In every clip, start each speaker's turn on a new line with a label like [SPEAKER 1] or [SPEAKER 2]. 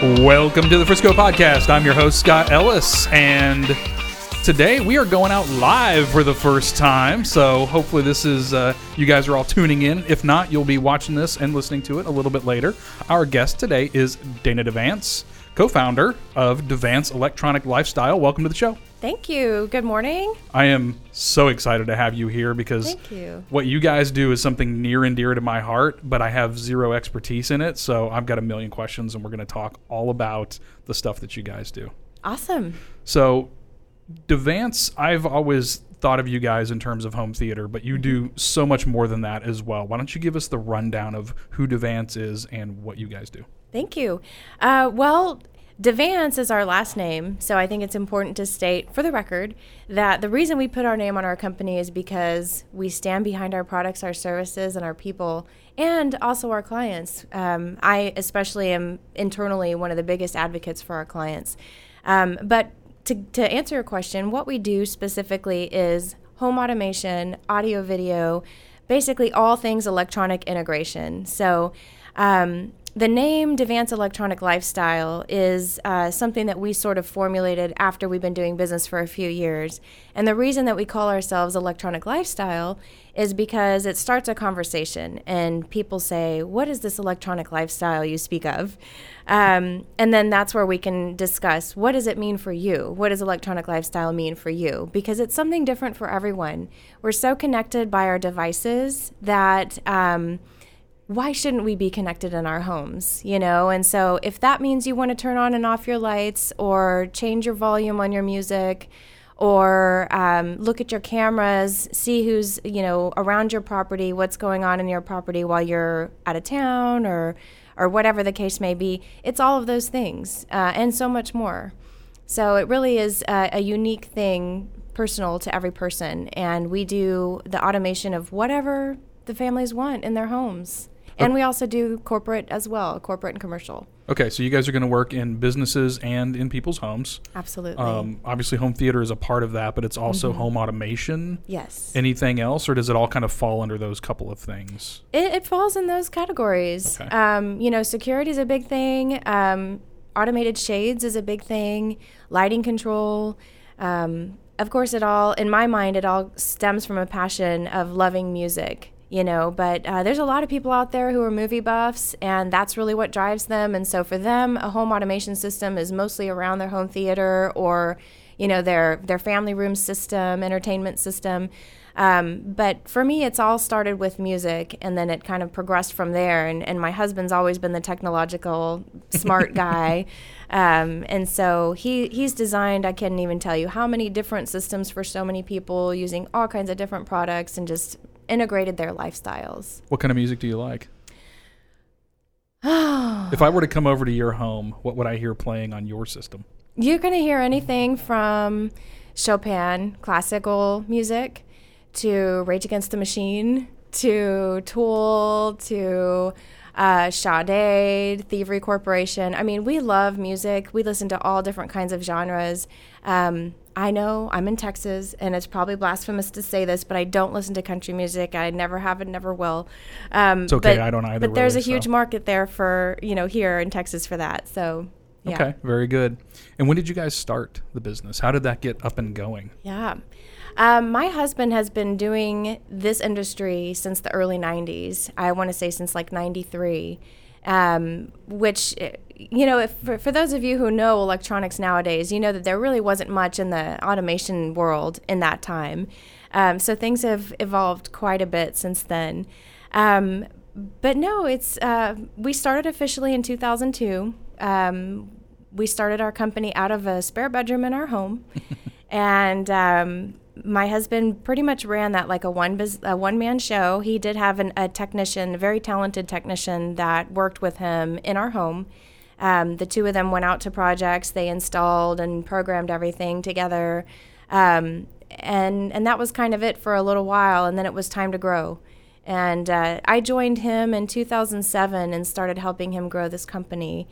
[SPEAKER 1] Welcome to the Frisco Podcast. I'm your host, Scott Ellis, and today we are going out live for the first time. So hopefully, this is uh, you guys are all tuning in. If not, you'll be watching this and listening to it a little bit later. Our guest today is Dana DeVance, co founder of DeVance Electronic Lifestyle. Welcome to the show.
[SPEAKER 2] Thank you. Good morning.
[SPEAKER 1] I am so excited to have you here because
[SPEAKER 2] you.
[SPEAKER 1] what you guys do is something near and dear to my heart, but I have zero expertise in it. So I've got a million questions, and we're going to talk all about the stuff that you guys do.
[SPEAKER 2] Awesome.
[SPEAKER 1] So, Devance, I've always thought of you guys in terms of home theater, but you do so much more than that as well. Why don't you give us the rundown of who Devance is and what you guys do?
[SPEAKER 2] Thank you. Uh, well, Devance is our last name, so I think it's important to state for the record that the reason we put our name on our company is because we stand behind our products, our services, and our people, and also our clients. Um, I especially am internally one of the biggest advocates for our clients. Um, but to, to answer your question, what we do specifically is home automation, audio, video, basically all things electronic integration. So, um, the name Devance Electronic Lifestyle is uh, something that we sort of formulated after we've been doing business for a few years. And the reason that we call ourselves Electronic Lifestyle is because it starts a conversation and people say, What is this electronic lifestyle you speak of? Um, and then that's where we can discuss what does it mean for you? What does electronic lifestyle mean for you? Because it's something different for everyone. We're so connected by our devices that. Um, why shouldn't we be connected in our homes you know? And so if that means you want to turn on and off your lights or change your volume on your music or um, look at your cameras see who's you know around your property what's going on in your property while you're out of town or or whatever the case may be it's all of those things uh, and so much more. So it really is a, a unique thing personal to every person and we do the automation of whatever the families want in their homes and we also do corporate as well, corporate and commercial.
[SPEAKER 1] Okay, so you guys are going to work in businesses and in people's homes.
[SPEAKER 2] Absolutely.
[SPEAKER 1] Um, obviously, home theater is a part of that, but it's also home automation.
[SPEAKER 2] yes.
[SPEAKER 1] Anything else, or does it all kind of fall under those couple of things?
[SPEAKER 2] It, it falls in those categories.
[SPEAKER 1] Okay.
[SPEAKER 2] Um, you know, security is a big thing. Um, automated shades is a big thing. Lighting control. Um, of course, it all, in my mind, it all stems from a passion of loving music. You know, but uh, there's a lot of people out there who are movie buffs, and that's really what drives them. And so for them, a home automation system is mostly around their home theater or, you know, their their family room system, entertainment system. Um, but for me, it's all started with music, and then it kind of progressed from there. And, and my husband's always been the technological, smart guy, um, and so he he's designed. I can't even tell you how many different systems for so many people using all kinds of different products, and just integrated their lifestyles.
[SPEAKER 1] What kind of music do you like? if I were to come over to your home, what would I hear playing on your system?
[SPEAKER 2] You're going to hear anything from Chopin, classical music, to Rage Against the Machine, to Tool, to uh, Sade, Thievery Corporation. I mean, we love music. We listen to all different kinds of genres. Um, I know I'm in Texas, and it's probably blasphemous to say this, but I don't listen to country music. I never have and never will. Um,
[SPEAKER 1] It's okay,
[SPEAKER 2] But,
[SPEAKER 1] I don't either,
[SPEAKER 2] But there's
[SPEAKER 1] really,
[SPEAKER 2] a huge
[SPEAKER 1] so.
[SPEAKER 2] market there for you know here in Texas for that. So yeah.
[SPEAKER 1] Okay, very good. And when did you guys start the business? How did that get up and going?
[SPEAKER 2] Yeah. Um, my husband has been doing this industry since the early 90s. I want to say since like 93. Um, which, eh, you know, if, for, for those of you who know electronics nowadays, you know that there really wasn't much in the automation world in that time. Um, so things have evolved quite a bit since then. Um, but no, it's uh, we started officially in 2002. Um, we started our company out of a spare bedroom in our home, and um, my husband pretty much ran that like a one bus- a one man show. He did have an, a technician, a very talented technician that worked with him in our home. Um, the two of them went out to projects. They installed and programmed everything together, um, and and that was kind of it for a little while. And then it was time to grow. And uh, I joined him in 2007 and started helping him grow this company.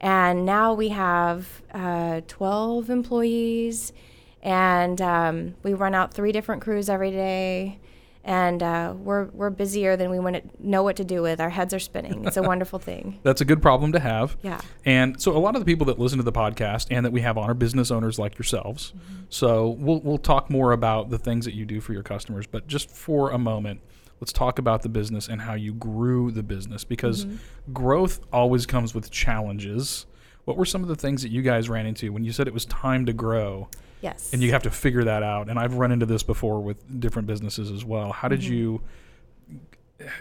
[SPEAKER 2] And now we have uh, 12 employees, and um, we run out three different crews every day. And uh, we're we're busier than we want to know what to do with. Our heads are spinning. It's a wonderful thing.
[SPEAKER 1] That's a good problem to have.
[SPEAKER 2] Yeah.
[SPEAKER 1] And so a lot of the people that listen to the podcast and that we have on are business owners like yourselves.
[SPEAKER 2] Mm-hmm.
[SPEAKER 1] So we'll we'll talk more about the things that you do for your customers, but just for a moment, let's talk about the business and how you grew the business because
[SPEAKER 2] Mm-hmm.
[SPEAKER 1] growth always comes with challenges. What were some of the things that you guys ran into when you said it was time to grow?
[SPEAKER 2] Yes.
[SPEAKER 1] and you have to figure that out. And I've run into this before with different businesses as well. How did
[SPEAKER 2] Mm-hmm.
[SPEAKER 1] you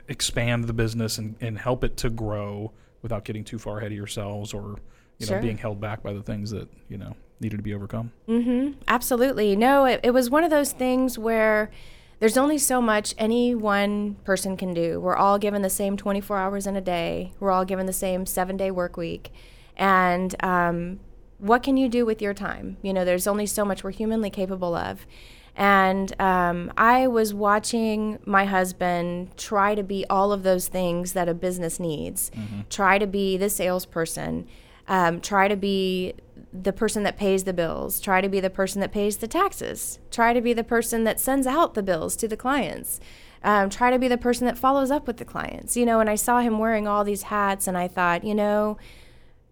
[SPEAKER 1] expand the business and, and help it to grow without getting too far ahead of yourselves or you know
[SPEAKER 2] Sure.
[SPEAKER 1] being held back by the things that you know needed to be overcome?
[SPEAKER 2] Mm-hmm. Absolutely. No, it, it was one of those things where there's only so much any one person can do. We're all given the same 24 hours in a day. We're all given the same seven day work week. And um, what can you do with your time? You know, there's only so much we're humanly capable of. And um, I was watching my husband try to be all of those things that a business needs. Try to be the salesperson, um, try to be the person that pays the bills, try to be the person that pays the taxes, try to be the person that sends out the bills to the clients, um, try to be the person that follows up with the clients. You know, and I saw him wearing all these hats, and I thought, you know,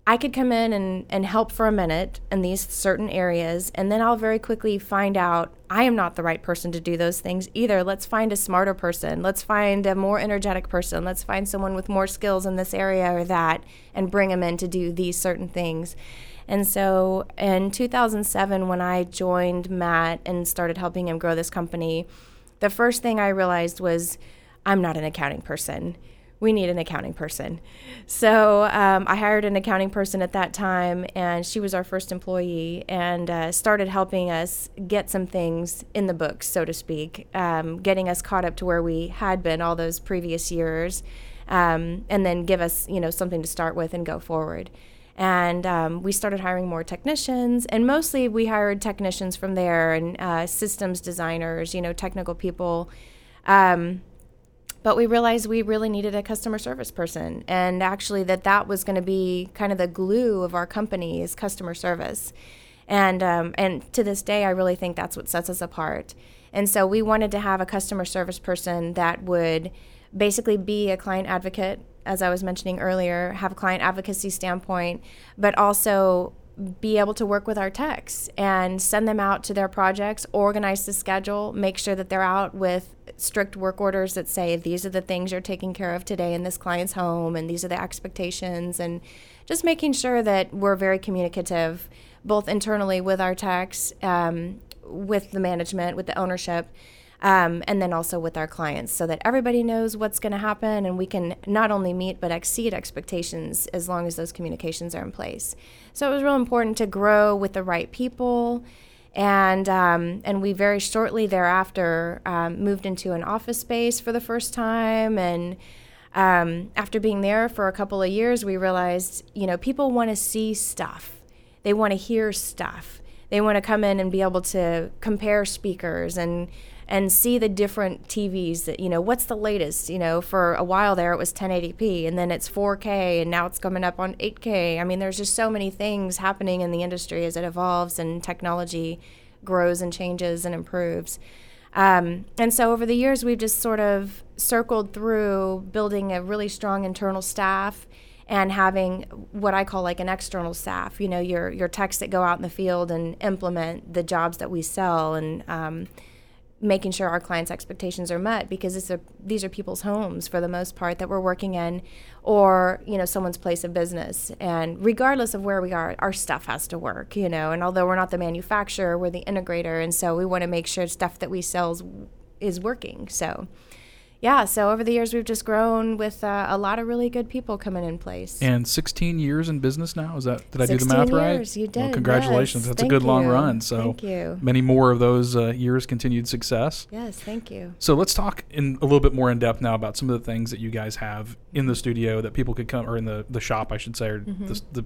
[SPEAKER 2] I could come in and, and help for a minute in these certain areas, and then I'll very quickly find out I am not the right person to do those things either. Let's find a smarter person. Let's find a more energetic person. Let's find someone with more skills in this area or that and bring them in to do these certain things. And so in 2007, when I joined Matt and started helping him grow this company, the first thing I realized was I'm not an accounting person we need an accounting person. So um, I hired an accounting person at that time, and she was our first employee and uh, started helping us get some things in the books, so to speak, um, getting us caught up to where we had been all those previous years, um, and then give us, you know, something to start with and go forward. And um, we started hiring more technicians, and mostly we hired technicians from there and uh, systems designers, you know, technical people. Um, but we realized we really needed a customer service person. And actually that that was going to be kind of the glue of our company is customer service. And um, and to this day i really think that's what sets us apart. And so we wanted to have a customer service person that would basically be a client advocate as i was mentioning earlier have a client advocacy standpoint but also be able to work with our techs and send them out to their projects, organize the schedule, make sure that they're out with strict work orders that say these are the things you're taking care of today in this client's home and these are the expectations and just making sure that we're very communicative both internally with our techs, um, with the management, with the ownership. Um, and then also with our clients so that everybody knows what's going to happen and we can not only meet but exceed expectations as long as those communications are in place. So it was real important to grow with the right people. And, um, and we very shortly thereafter um, moved into an office space for the first time. And um, after being there for a couple of years, we realized, you know, people want to see stuff, they want to hear stuff. They want to come in and be able to compare speakers and and see the different TVs that you know what's the latest? You know for a while there it was 1080p and then it's 4K and now it's coming up on 8K I mean there's just so many things happening in the industry as it evolves and technology grows and changes and improves. Um, and so over the years we've just sort of circled through building a really strong internal staff and having what I call like an external staff you know your your techs that go out in the field and implement the jobs that we sell. And um, making sure our clients' expectations are met because a, these are people's homes for the most part that we're working in, or you know someone's place of business. And regardless of where we are, our stuff has to work, you know. And although we're not the manufacturer, we're the integrator, and so we want to make sure stuff that we sell is working. So. Yeah, so over the years we've just grown with uh, a lot of really good people coming in place.
[SPEAKER 1] And 16 years in business now. Is that did I do the
[SPEAKER 2] 16
[SPEAKER 1] math right?
[SPEAKER 2] years, you
[SPEAKER 1] Well,
[SPEAKER 2] did,
[SPEAKER 1] congratulations.
[SPEAKER 2] yes.
[SPEAKER 1] That's a good long run. So
[SPEAKER 2] Thank you.
[SPEAKER 1] many more of those uh, years continued success.
[SPEAKER 2] yes, thank you.
[SPEAKER 1] So let's talk in a little bit more in depth now about some of the things that you guys have in the studio that people could come or in the, the shop, I should say, or the, the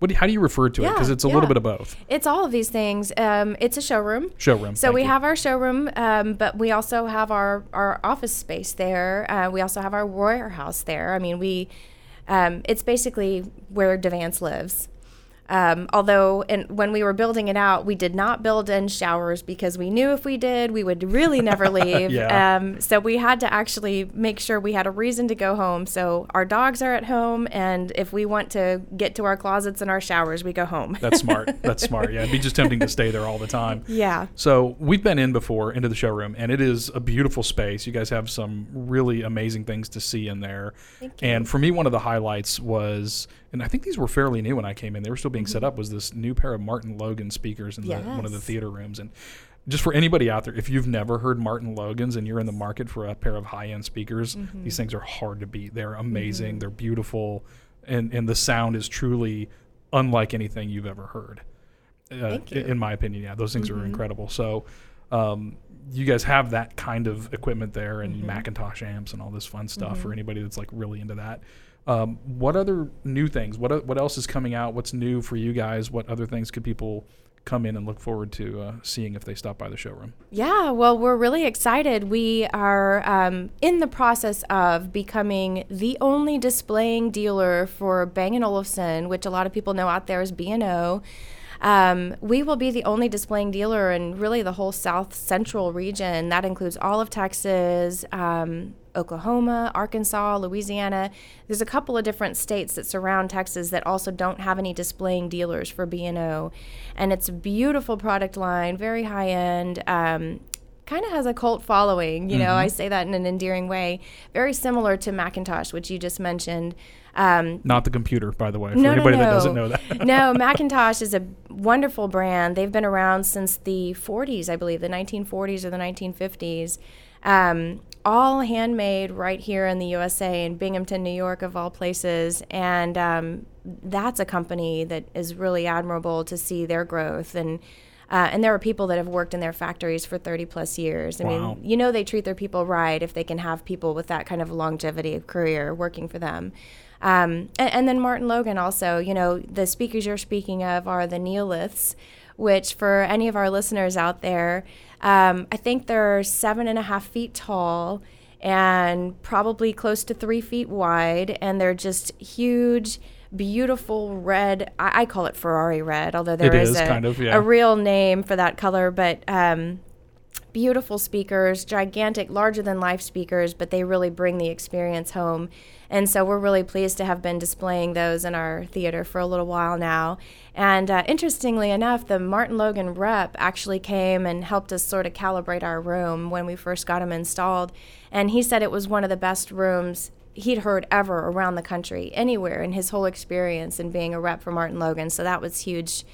[SPEAKER 1] what do how do you refer to it? Because.
[SPEAKER 2] Yeah,
[SPEAKER 1] it's a little bit of both.
[SPEAKER 2] It's all of these things. Um, it's a showroom.
[SPEAKER 1] Showroom.
[SPEAKER 2] So we
[SPEAKER 1] you.
[SPEAKER 2] have our showroom, um, but we also have our, our office space there. Uh, we also have our warehouse there. I mean, we um, it's basically where Devance lives. Um, although, and when we were building it out, we did not build in showers because we knew if we did, we would really never leave.
[SPEAKER 1] Yeah.
[SPEAKER 2] um, so we had to actually make sure we had a reason to go home. So our dogs are at home, and if we want to get to our closets and our showers, we go home.
[SPEAKER 1] That's smart. That's smart. Yeah, it'd be just tempting to stay there all the time.
[SPEAKER 2] yeah.
[SPEAKER 1] So we've been in before into the showroom, and it is a beautiful space. You guys have some really amazing things to see in there.
[SPEAKER 2] Thank you.
[SPEAKER 1] And for me, one of the highlights was, and I think these were fairly new when I came in. They were still being set up. Was this new pair of Martin Logan speakers in the, one of the theater rooms? And just for anybody out there, if you've never heard Martin Logan's and you're in the market for a pair of high-end speakers,
[SPEAKER 2] Mm-hmm.
[SPEAKER 1] these things are hard to beat. They're amazing. They're beautiful, and and the sound is truly unlike anything you've ever heard. Uh, in my opinion, yeah, those things are incredible. So, um, you guys have that kind of equipment there and McIntosh amps and all this fun stuff for anybody that's like really into that. Um, what other new things? What what else is coming out? What's new for you guys? What other things could people come in and look forward to uh, seeing if they stop by the showroom?
[SPEAKER 2] Yeah, well, we're really excited. We are um, in the process of becoming the only displaying dealer for Bang & Olufsen, which a lot of people know out there as B&O. Um, we will be the only displaying dealer in really the whole South Central region. That includes all of Texas, um, Oklahoma, Arkansas, Louisiana. There's a couple of different states that surround Texas that also don't have any displaying dealers for B&O. And it's a beautiful product line, very high end. Um, kind of has a cult following, you know, I say that in an endearing way. Very similar to McIntosh, which you just mentioned. Um,
[SPEAKER 1] Not the computer, by the way, for
[SPEAKER 2] no,
[SPEAKER 1] anybody
[SPEAKER 2] no, no.
[SPEAKER 1] that doesn't know that.
[SPEAKER 2] no, McIntosh is a wonderful brand. They've been around since the 40s, I believe, the 1940s or the 1950s. Um, all handmade right here in the USA in Binghamton, New York, of all places. And um, that's a company that is really admirable to see their growth. And uh, and there are people that have worked in their factories for 30 plus years. I
[SPEAKER 1] Wow.
[SPEAKER 2] mean, you know, they treat their people right if they can have people with that kind of longevity of career working for them. Um, and, and then Martin Logan also, you know, the speakers you're speaking of are the Neoliths, which for any of our listeners out there, um, I think they're seven and a half feet tall and probably close to three feet wide, and they're just huge. Beautiful red. I, I call it Ferrari red, although there
[SPEAKER 1] It
[SPEAKER 2] is
[SPEAKER 1] is
[SPEAKER 2] a,
[SPEAKER 1] kind of, yeah.
[SPEAKER 2] a real name for that color. But um, beautiful speakers, gigantic, larger than life speakers, but they really bring the experience home. And so we're really pleased to have been displaying those in our theater for a little while now. And uh, interestingly enough, the Martin Logan rep actually came and helped us sort of calibrate our room when we first got them installed. And he said it was one of the best rooms he'd heard ever around the country, anywhere in his whole experience in being a rep for Martin Logan. So that was huge,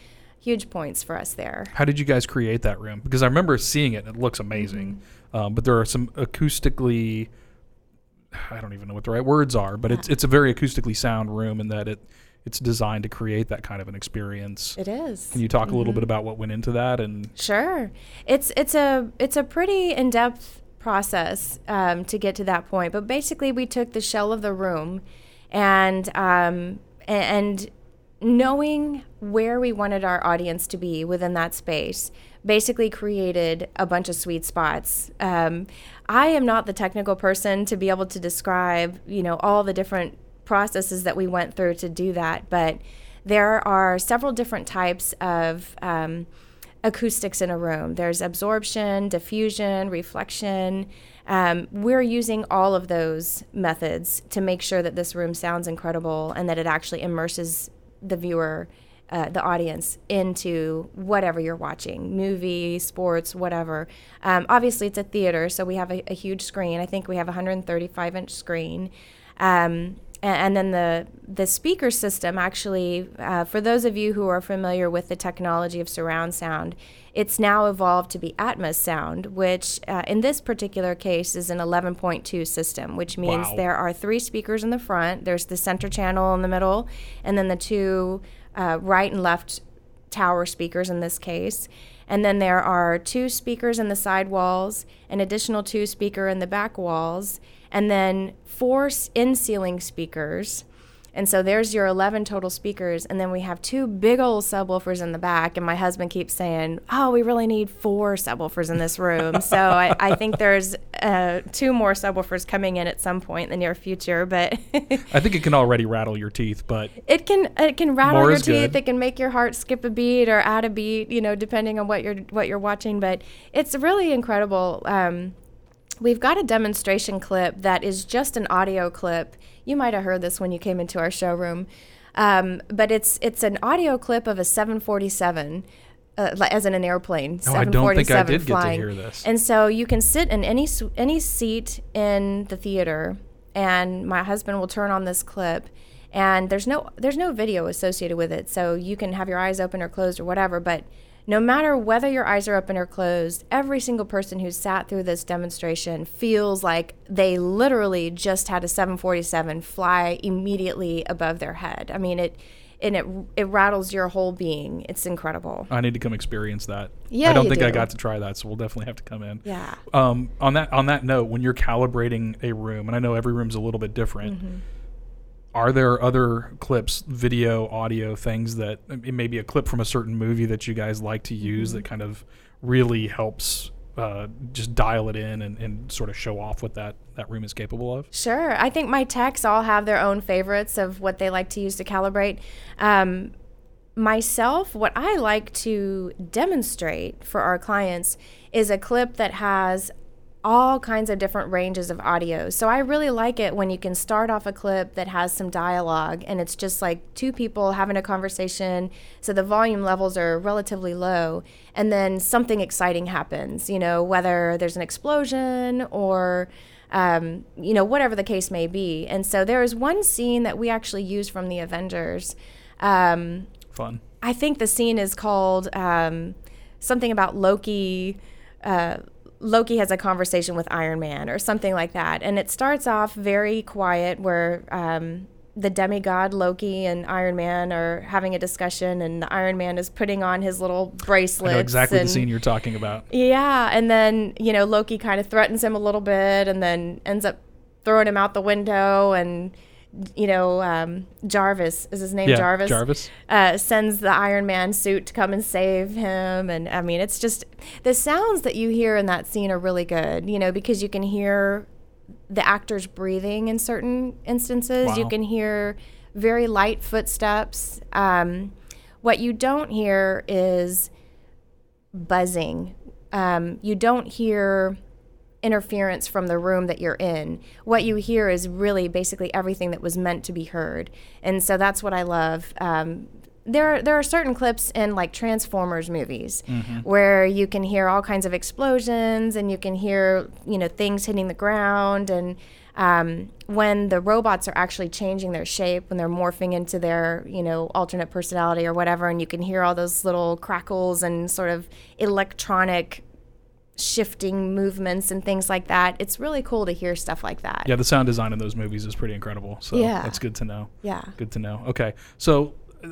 [SPEAKER 2] huge points for us there.
[SPEAKER 1] How did you guys create that room? Because I remember seeing it; and it looks amazing.
[SPEAKER 2] Mm-hmm.
[SPEAKER 1] Um, but there are some acoustically, I don't even know what the right words are, but it's it's a very acoustically sound room in that it it's designed to create that kind of an experience.
[SPEAKER 2] It is.
[SPEAKER 1] Can you talk a little bit about what went into that? And
[SPEAKER 2] Sure, it's it's a it's a pretty in depth process um, to get to that point. But basically, we took the shell of the room, and um, and knowing where we wanted our audience to be within that space basically created a bunch of sweet spots um, i am not the technical person to be able to describe you know all the different processes that we went through to do that but there are several different types of um, acoustics in a room. There's absorption, diffusion, reflection. Um, we're using all of those methods to make sure that this room sounds incredible and that it actually immerses the viewer, uh, the audience, into whatever you're watching movie, sports, whatever. Um, obviously, it's a theater, so we have a, a huge screen. I think we have a 135 inch screen. Um, and then the the speaker system actually uh, for those of you who are familiar with the technology of surround sound it's now evolved to be atmos sound which uh, in this particular case is an 11.2 system which means
[SPEAKER 1] Wow.
[SPEAKER 2] there are three speakers in the front there's the center channel in the middle and then the two uh, right and left tower speakers in this case. And then there are two speakers in the side walls, an additional two speaker in the back walls, and then four in ceiling speakers. And so there's your 11 total speakers. And then we have two big old subwoofers in the back. And my husband keeps saying, Oh, we really need four subwoofers in this room. so I, I, think there's uh, two more subwoofers coming in at some point in the near future. But
[SPEAKER 1] I think it can already rattle your teeth, but
[SPEAKER 2] it can it can rattle your teeth.
[SPEAKER 1] good.
[SPEAKER 2] It can make your heart skip a beat or add a beat, you know, depending on what you're what you're watching. But it's really incredible. Um, we've got a demonstration clip that is just an audio clip. You might have heard this when you came into our showroom, um, but it's it's an audio clip of a 747. Uh, as in an airplane,
[SPEAKER 1] Oh, I don't think I
[SPEAKER 2] 747
[SPEAKER 1] did get to
[SPEAKER 2] flying.
[SPEAKER 1] hear this.
[SPEAKER 2] And so you can sit in any any seat in the theater, and my husband will turn on this clip, and there's no there's no video associated with it, so you can have your eyes open or closed or whatever. But no matter whether your eyes are open or closed, every single person who sat through this demonstration feels like they literally just had a 747 fly immediately above their head. I mean it. And it it rattles your whole being. It's incredible.
[SPEAKER 1] I need to come experience that.
[SPEAKER 2] Yeah,
[SPEAKER 1] I don't think I got to try that, so we'll definitely have to come in.
[SPEAKER 2] Yeah.
[SPEAKER 1] Um, on that on that note, when you're calibrating a room, and I know every room's a little bit different,
[SPEAKER 2] Mm-hmm.
[SPEAKER 1] Are there other clips, video, audio things that it may be a clip from a certain movie that you guys like to use
[SPEAKER 2] Mm-hmm.
[SPEAKER 1] that kind of really helps uh, just dial it in and, and sort of show off what that that room is capable of?
[SPEAKER 2] Sure. I think my techs all have their own favorites of what they like to use to calibrate. Um, myself, what I like to demonstrate for our clients is a clip that has all kinds of different ranges of audio. So I really like it when you can start off a clip that has some dialogue and it's just like two people having a conversation. So the volume levels are relatively low. And then something exciting happens, you know, whether there's an explosion or um, you know, whatever the case may be. And so there is one scene that we actually use from the Avengers. Um,
[SPEAKER 1] Fun.
[SPEAKER 2] I think the scene is called um, something about Loki. Uh, Loki has a conversation with Iron Man or something like that. And it starts off very quiet where um, the demigod Loki and Iron Man are having a discussion, and the Iron Man is putting on his little
[SPEAKER 1] know exactly the scene you're talking about.
[SPEAKER 2] yeah, and then you know Loki kind of threatens him a little bit, and then ends up throwing him out the window. And you know um, Jarvis is his name.
[SPEAKER 1] Yeah,
[SPEAKER 2] Jarvis.
[SPEAKER 1] Jarvis.
[SPEAKER 2] Uh, sends the Iron Man suit to come and save him, and I mean it's just the sounds that you hear in that scene are really good. You know because you can hear the actors breathing in certain instances. You can hear very light footsteps. Um, what you don't hear is buzzing. Um, you don't hear interference from the room that you're in. What you hear is really basically everything that was meant to be heard, and so that's what I love. Um, there, there are certain clips in like Transformers movies where you can hear all kinds of explosions and you can hear you know things hitting the ground and um, when the robots are actually changing their shape, when they're morphing into their, you know, alternate personality or whatever, and you can hear all those little crackles and sort of electronic shifting movements and things like that. It's really cool to hear stuff like that.
[SPEAKER 1] Yeah, the sound design in those movies is pretty incredible. So
[SPEAKER 2] Yeah.
[SPEAKER 1] that's good to know.
[SPEAKER 2] Yeah.
[SPEAKER 1] Good to know. Okay, so uh,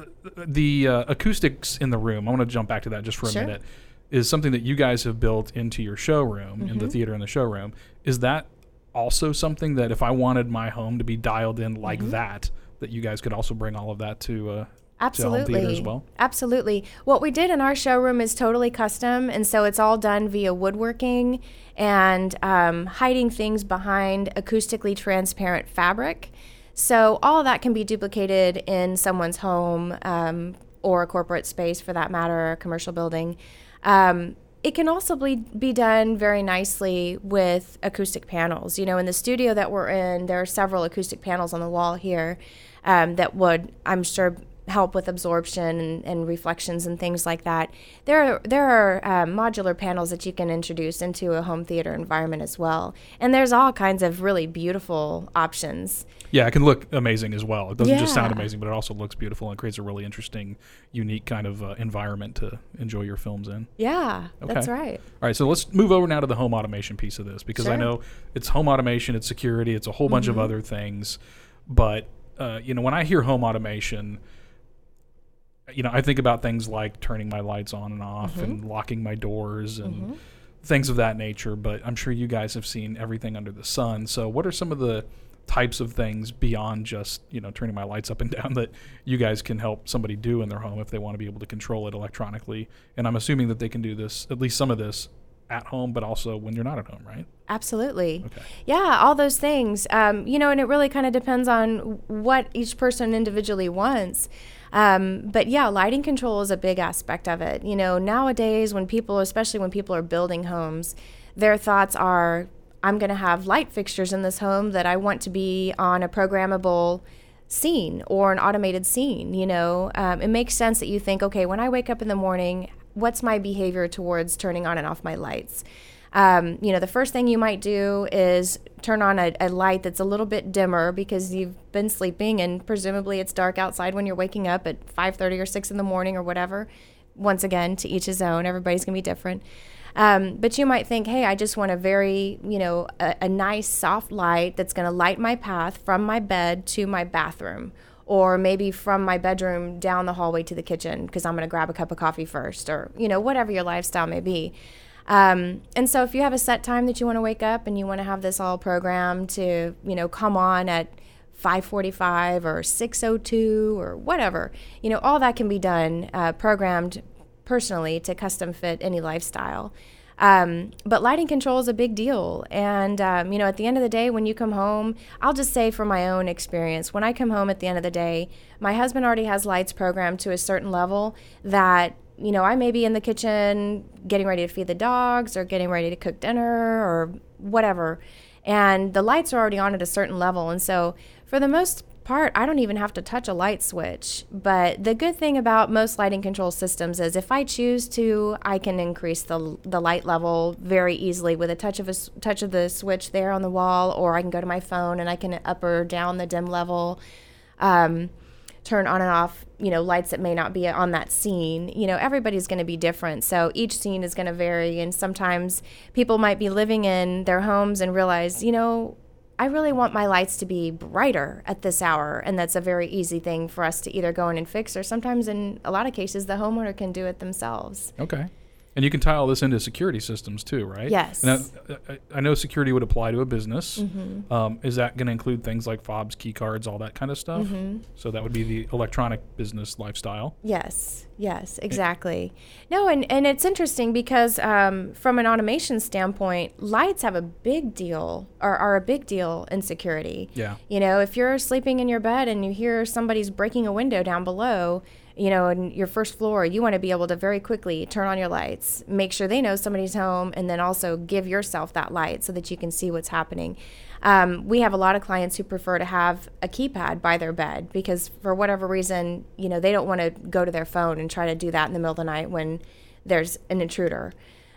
[SPEAKER 1] the uh, acoustics in the room. I want to jump back to that just for a
[SPEAKER 2] Sure.
[SPEAKER 1] minute. Is something that you guys have built into your showroom in
[SPEAKER 2] Mm-hmm.
[SPEAKER 1] the theater in the showroom. Is that also something that if I wanted my home to be dialed in like
[SPEAKER 2] Mm-hmm.
[SPEAKER 1] that, that you guys could also bring all of that to uh,
[SPEAKER 2] Absolutely.
[SPEAKER 1] well?
[SPEAKER 2] Absolutely. What we did in our showroom is totally custom, and so it's all done via woodworking and um, hiding things behind acoustically transparent fabric. So all that can be duplicated in someone's home um, or a corporate space, for that matter, or a commercial building. Um, it can also be, be done very nicely with acoustic panels. You know, in the studio that we're in, there are several acoustic panels on the wall here um, that would, I'm sure, help with absorption and, and reflections and things like that. There are there are um, modular panels that you can introduce into a home theater environment as well, and there's all kinds of really beautiful options.
[SPEAKER 1] Yeah, it can look amazing as well. It doesn't just sound amazing, but it also looks beautiful and creates a really interesting, unique kind of uh, environment to enjoy your films in.
[SPEAKER 2] Yeah, that's right.
[SPEAKER 1] All right, so let's move over now to the home automation piece of this because I know it's home automation, it's security, it's a whole bunch of other things. But uh, you know, when I hear home automation, you know, I think about things like turning my lights on and off and locking my doors and things of that nature. But I'm sure you guys have seen everything under the sun. So, what are some of the types of things beyond just you know turning my lights up and down that you guys can help somebody do in their home if they want to be able to control it electronically. And I'm assuming that they can do this at least some of this at home, but also when you're not at home, right?
[SPEAKER 2] Absolutely.
[SPEAKER 1] Okay.
[SPEAKER 2] Yeah, all those things. Um, you know, and it really kind of depends on what each person individually wants. Um, but yeah, lighting control is a big aspect of it. You know, nowadays when people, especially when people are building homes, their thoughts are, I'm going to have light fixtures in this home that I want to be on a programmable scene or an automated scene. You know, um, it makes sense that you think, okay, when I wake up in the morning, what's my behavior towards turning on and off my lights? Um, you know, the first thing you might do is turn on a, a, light that's a little bit dimmer because you've been sleeping and presumably it's dark outside when you're waking up at 5:30 or 6 in the morning or whatever. Once again, to each his own. Everybody's gonna be different. Um, but you might think, hey, I just want a very, you know, a, a nice soft light that's going to light my path from my bed to my bathroom or maybe from my bedroom down the hallway to the kitchen because I'm going to grab a cup of coffee first, or you know whatever your lifestyle may be. Um, and so if you have a set time that you want to wake up and you want to have this all programmed to you know come on at 5:45 or 6:02 or whatever, you know all that can be done uh, programmed personally to custom fit any lifestyle. Um, but lighting control is a big deal. And, um, you know, at the end of the day, when you come home, I'll just say from my own experience, when I come home at the end of the day, my husband already has lights programmed to a certain level that, you know, I may be in the kitchen getting ready to feed the dogs or getting ready to cook dinner or whatever. And the lights are already on at a certain level. And so, for the most part, I don't even have to touch a light switch. But the good thing about most lighting control systems is if I choose to, I can increase the, the light level very easily with a touch of a touch of the switch there on the wall, or I can go to my phone and I can up or down the dim level, um, turn on and off, you know, lights that may not be on that scene. You know, everybody's going to be different. So each scene is going to vary. And sometimes people might be living in their homes and realize, you know, I really want my lights to be brighter at this hour. And that's a very easy thing for us to either go in and fix, or sometimes in a lot of cases, the homeowner can do it themselves.
[SPEAKER 1] Okay. And you can tie all this into security systems too, right?
[SPEAKER 2] Yes.
[SPEAKER 1] And I, I know security would apply to a business. Mm-hmm. Um, is that going to include things like fobs, key cards, all that kind of stuff? Mm-hmm. So that would be the electronic business lifestyle.
[SPEAKER 2] Yes. Yes. Exactly. no, and and it's interesting because um, from an automation standpoint, lights have a big deal or are a big deal in security.
[SPEAKER 1] Yeah.
[SPEAKER 2] You know, if you're sleeping in your bed and you hear somebody's breaking a window down below you know, in your first floor, you want to be able to very quickly turn on your lights, make sure they know somebody's home, and then also give yourself that light so that you can see what's happening. Um, we have a lot of clients who prefer to have a keypad by their bed because, for whatever reason, you know, they don't want to go to their phone and try to do that in the middle of the night when there's an intruder.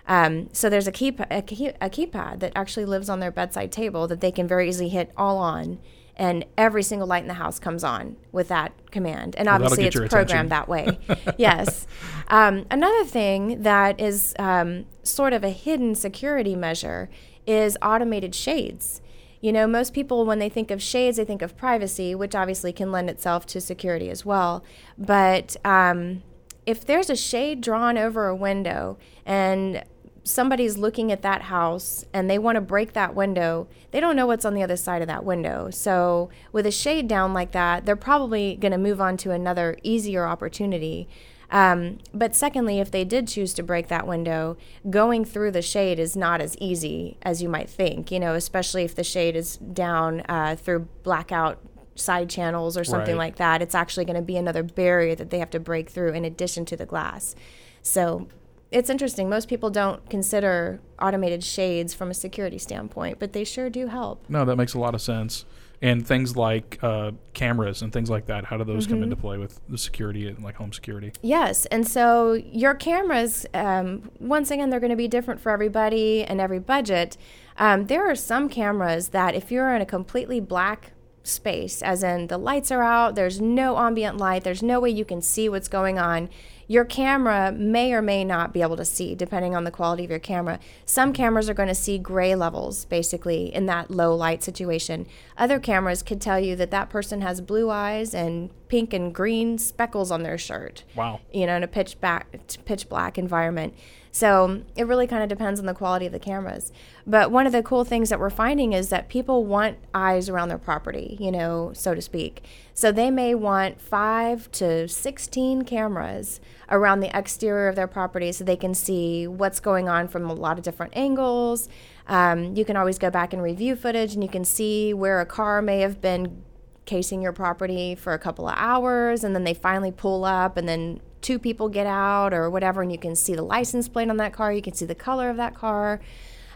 [SPEAKER 2] Um, so there's a, key, a, key, a keypad that actually lives on their bedside table that they can very easily hit all on and every single light in the house comes on with that command. And well, obviously, it's programmed that way. yes. Um, another thing that is um, sort of a hidden security measure is automated shades. You know, most people, when they think of shades, they think of privacy, which obviously can lend itself to security as well. But um, if there's a shade drawn over a window and somebody's looking at that house and they want to break that window, they don't know what's on the other side of that window. So, with a shade down like that, they're probably going to move on to another easier opportunity. Um, but secondly, if they did choose to break that window, going through the shade is not as easy as you might think, you know, especially if the shade is down uh, through blackout side channels or something right. like that. It's actually going to be another barrier that they have to break through in addition to the glass. So it's interesting. Most people don't consider automated shades from a security standpoint, but they sure do help.
[SPEAKER 1] No, that makes a lot of sense. And things like uh, cameras and things like that, how do those mm-hmm. come into play with the security and like home security?
[SPEAKER 2] Yes. And so your cameras, um, once again, they're going to be different for everybody and every budget. Um, there are some cameras that if you're in a completely black space, as in the lights are out, there's no ambient light, there's no way you can see what's going on your camera may or may not be able to see, depending on the quality of your camera. Some cameras are going to see gray levels, basically, in that low light situation. Other cameras could tell you that that person has blue eyes and pink and green speckles on their shirt.
[SPEAKER 1] Wow.
[SPEAKER 2] You know, in a pitch, back, pitch black environment. So it really kind of depends on the quality of the cameras. But one of the cool things that we're finding is that people want eyes around their property, you know, so to speak. So they may want five to 16 cameras around the exterior of their property so they can see what's going on from a lot of different angles. Um, you can always go back and review footage and you can see where a car may have been casing your property for a couple of hours and then they finally pull up and then two people get out or whatever and you can see the license plate on that car you can see the color of that car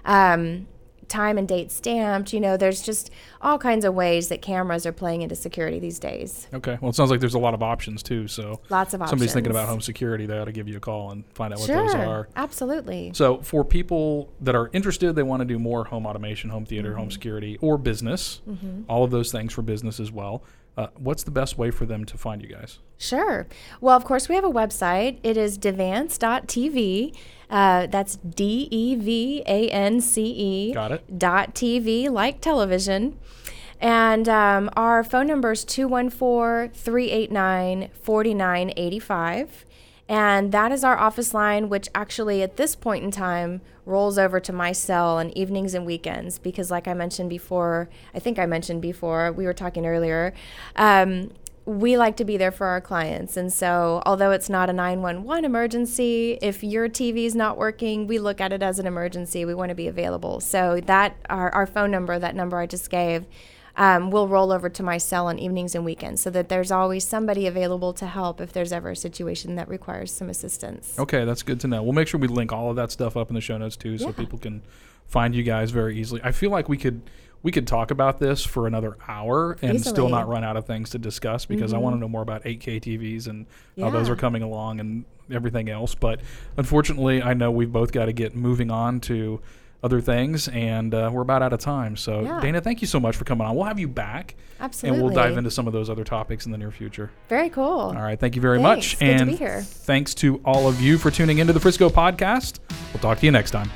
[SPEAKER 2] um, time and date stamped you know there's just all kinds of ways that cameras are playing into security these days
[SPEAKER 1] Okay. Well, it sounds like there's a lot of options too. So
[SPEAKER 2] lots of options.
[SPEAKER 1] somebody's thinking about home security, they ought to give you a call and find out what
[SPEAKER 2] sure
[SPEAKER 1] those are.
[SPEAKER 2] absolutely
[SPEAKER 1] So for people that are interested, they want to do more home automation, home theater,
[SPEAKER 2] Mm-hmm.
[SPEAKER 1] home security, or business, all of those things for business as well. Uh, what's the best way for them to find you guys?
[SPEAKER 2] Sure. Well, of course, we have a website. It is devance.tv. Uh, that's D E V A N C E.
[SPEAKER 1] Got it.
[SPEAKER 2] Dot TV, like television. And um, our phone number is 214 389 4985. And that is our office line, which actually at this point in time rolls over to my cell on evenings and weekends because, like I mentioned before, I think I mentioned before, we were talking earlier, um, we like to be there for our clients. And so, although it's not a 911 emergency, if your TV is not working, we look at it as an emergency. We want to be available. So, that our, our phone number, that number I just gave, um, will roll over to my cell on evenings and weekends so that there's always somebody available to help if there's ever a situation that requires some assistance.
[SPEAKER 1] Okay, that's good to know. We'll make sure we link all of that stuff up in the show notes too, so
[SPEAKER 2] Yeah.
[SPEAKER 1] people can find you guys very easily. I feel like we could we could talk about this for another hour and still
[SPEAKER 2] Easily. Mm-hmm.
[SPEAKER 1] not run out of things to discuss because I want to know more about 8K TVs and how those are coming along and everything else. But unfortunately, I know we've both got to get moving on to other things, and uh, we're about out of time. So,
[SPEAKER 2] Yeah.
[SPEAKER 1] Dana, thank you so much for coming on. We'll have you back,
[SPEAKER 2] Absolutely.
[SPEAKER 1] and we'll dive into some of those other topics in the near future.
[SPEAKER 2] Very cool.
[SPEAKER 1] All right. Thank you very
[SPEAKER 2] Thanks.
[SPEAKER 1] much.
[SPEAKER 2] Good to
[SPEAKER 1] and
[SPEAKER 2] here.
[SPEAKER 1] thanks to all of you for tuning into the Frisco podcast. We'll talk to you next time.